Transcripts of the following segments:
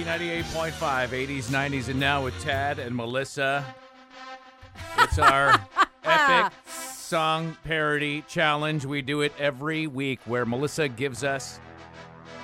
B98.5, 80s, 90s, and now with Tad and Melissa. It's our epic song parody challenge. We do it every week where Melissa gives us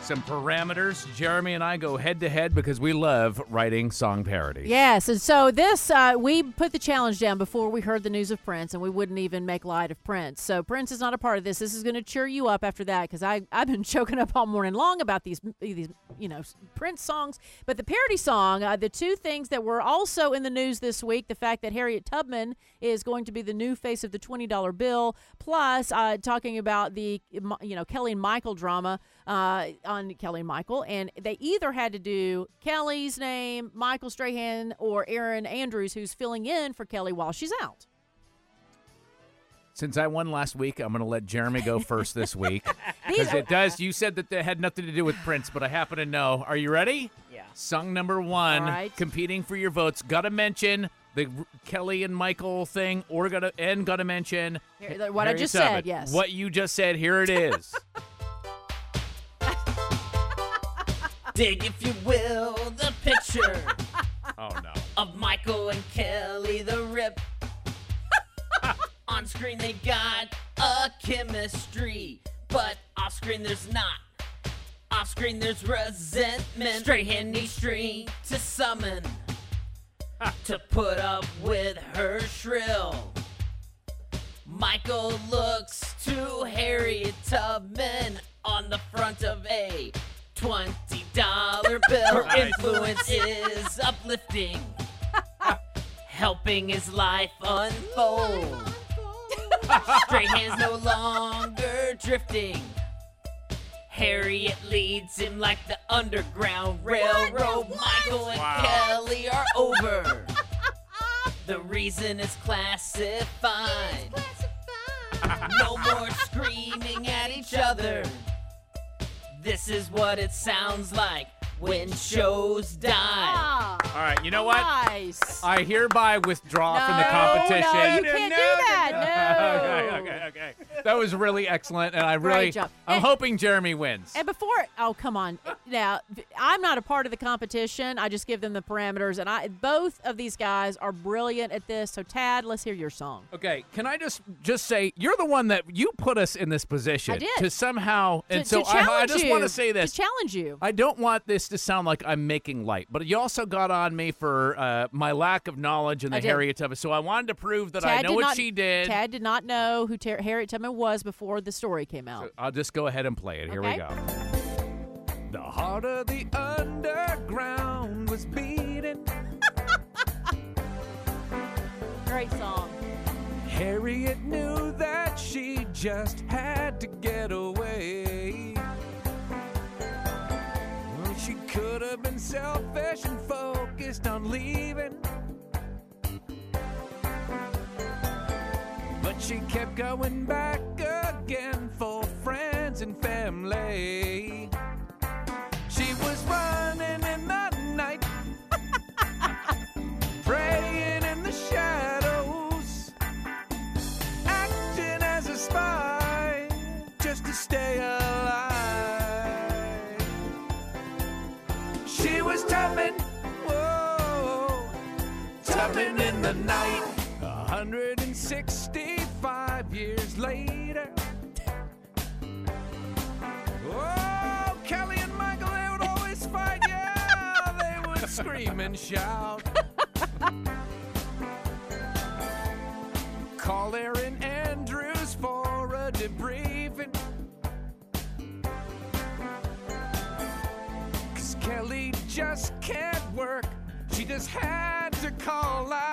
some parameters. Jeremy and I go head to head because we love writing song parodies. Yes, and so this uh, we put the challenge down before we heard the news of Prince, and we wouldn't even make light of Prince. So Prince is not a part of this. This is going to cheer you up after that because I I've been choking up all morning long about these these you know Prince songs, but the parody song, uh, the two things that were also in the news this week, the fact that Harriet Tubman is going to be the new face of the twenty dollar bill, plus uh, talking about the you know Kelly and Michael drama uh, on Kelly and Michael, and they either had to do Kelly's name, Michael Strahan, or Aaron Andrews, who's filling in for Kelly while she's out. Since I won last week, I'm going to let Jeremy go first this week because it does. You said that that had nothing to do with Prince, but I happen to know. Are you ready? Yeah. Song number one, All right. competing for your votes. Got to mention the Kelly and Michael thing, or got to and got to mention Here, the- what I Harriet just Tubman. said, yes. What you just said. Here it is. Dig, if you will, the picture oh no. of Michael and Kelly the Rip. On screen, they got a chemistry, but off screen, there's not. Off screen, there's resentment. Straight needs strength to summon, to put up with her shrill. Michael looks to Harriet Tubman on the front of a twenty dollar bill. Her influence is uplifting, helping his life unfold. Straight hands no longer drifting. Harriet leads him like the Underground Railroad. Michael and Wow. Kelly are over. The reason is classified. No more screaming at each other. This is what it sounds like when shows die. Ah, All right. You know what? Nice. I hereby withdraw from the No, competition. no, you can't do that. No. okay, okay, okay. That was really excellent, and I really, job. I'm And- hoping Jeremy wins. And before, oh come on, now I'm not a part of the competition. I just give them the parameters, and I both of these guys are brilliant at this. So Tad, let's hear your song. Okay, can I just just say you're the one that you put us in this position I did. to somehow, and to, so to I, I just you, want to say this. To challenge you. I don't want this to sound like I'm making light, but you also got on me for uh, my lack of knowledge in the. Harriet Tubman. So I wanted to prove that I know what not, she did. Tad did not know who Ter- Harriet Tubman was before the story came out. I'll just go ahead and play it. Here we go. The heart of the underground was beating. Great song. Harriet knew that she just had to get away. She could have been selfish and focused on leaving. But she kept going back again for friends and family. She was running in the night, praying in the shadows acting as a spy just to stay alive. She was Tubman, whoa, Tubman in the night. 165 years later. Oh, Kelly and Michael, they would always fight, yeah, they would scream and shout. Call Aaron Andrews for a debriefing. Cause Kelly just can't work. She just had to call out.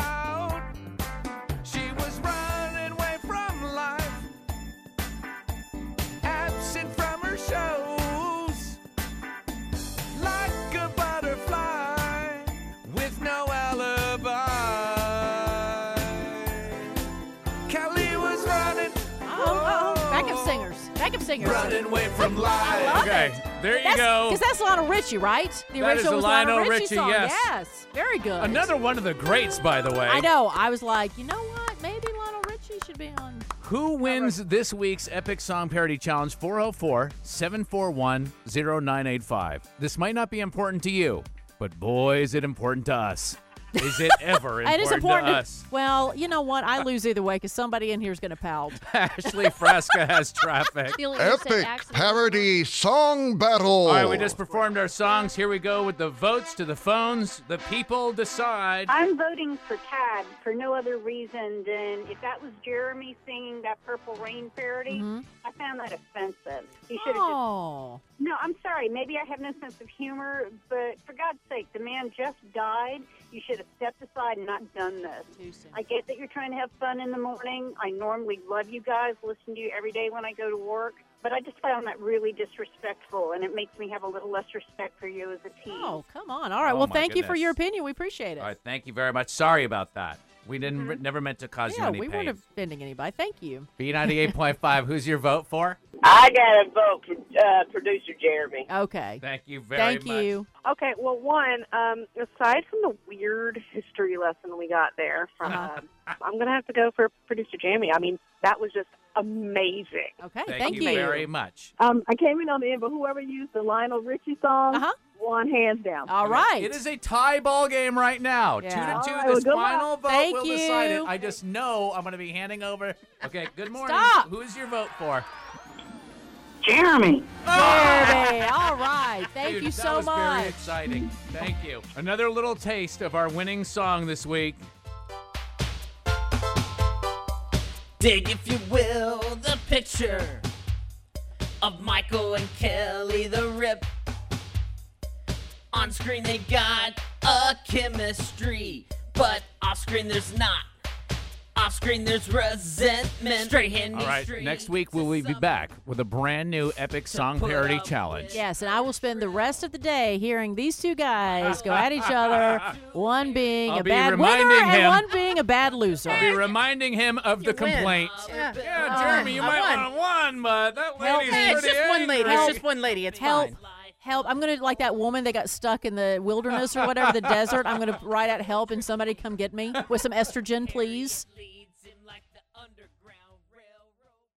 Backup singers. Backup singers. Running away from life. love okay, it. there you That's, go. Because that's Lionel Richie, right? The That is original a was Lionel Richie, Richie, song. yes. Yes. Very good. Another one of the greats, by the way. I know. I was like, you know what? Maybe Lionel Richie should be on. Who wins this week's Epic Song Parody Challenge? 404 741 0985. This might not be important to you, But boy, is it important to us. Is it ever important, it is important. to to- us? well, you know what? I lose either way because somebody in here is going to pout. Ashley Fresca has traffic. Feel like you said Epic parody song battle. All right, we just performed our songs. Here we go with the votes to the phones. The people decide. I'm voting for Tad for no other reason than if that was Jeremy singing that Purple Rain parody, mm-hmm. I found that offensive. He should have just. Oh, No, I'm sorry. Maybe I have no sense of humor, but for God's sake, the man just died. You should have stepped aside and not done this. I get that you're trying to have fun in the morning. I normally love you guys, listen to you every day when I go to work. But I just found that really disrespectful, and it makes me have a little less respect for you as a team. Oh, come on. All right. Oh, well, my thank you for your opinion. We appreciate it. All right, thank you very much. Sorry about that. We didn't mm-hmm. never meant to cause yeah, you any we pain. weren't offending anybody. Thank you. B98.5, who's your vote for? I got to vote for uh, producer Jeremy. Okay. Thank you very much. Thank much. you. Okay, well, one, um, aside from the weird history lesson we got there from, Uh-huh. um, I'm going to have to go for producer Jamie. I mean, that was just amazing. Okay. Thank, Thank you, very much. Um, I came in on the end, but whoever used the Lionel Richie song Uh-huh. won hands down. All right. It is a tie ball game right now. Yeah. Two to two. All right, this well, good luck. final vote Thank will decide it. you. I just know I'm going to be handing over. Okay, good morning. Stop. Who is your vote for? Jeremy! Jeremy. All right. Thank Dude, you that so was much. Very exciting. Thank you. Another little taste of our winning song this week. Dig, if you will, the picture of Michael and Kelly the Rip. On screen, they got a chemistry, but off screen, there's not. Off screen, there's resentment. Straight hand, All knee right, straight next week we will be back with a brand new epic song parody challenge. Yes, and I will spend the rest of the day hearing these two guys go at each other, one being I'll a be bad winner reminding and one being a bad loser. I'll be reminding him of the You win. complaint. Yeah. Yeah, Jeremy, you I might won. want to won, but that Help lady's me. Hey, it's pretty just one lady. It's just one lady. It's Help. fine. Help. I'm going to, like that woman that got stuck in the wilderness or whatever, the desert. I'm going to write out help and somebody come get me with some estrogen, please.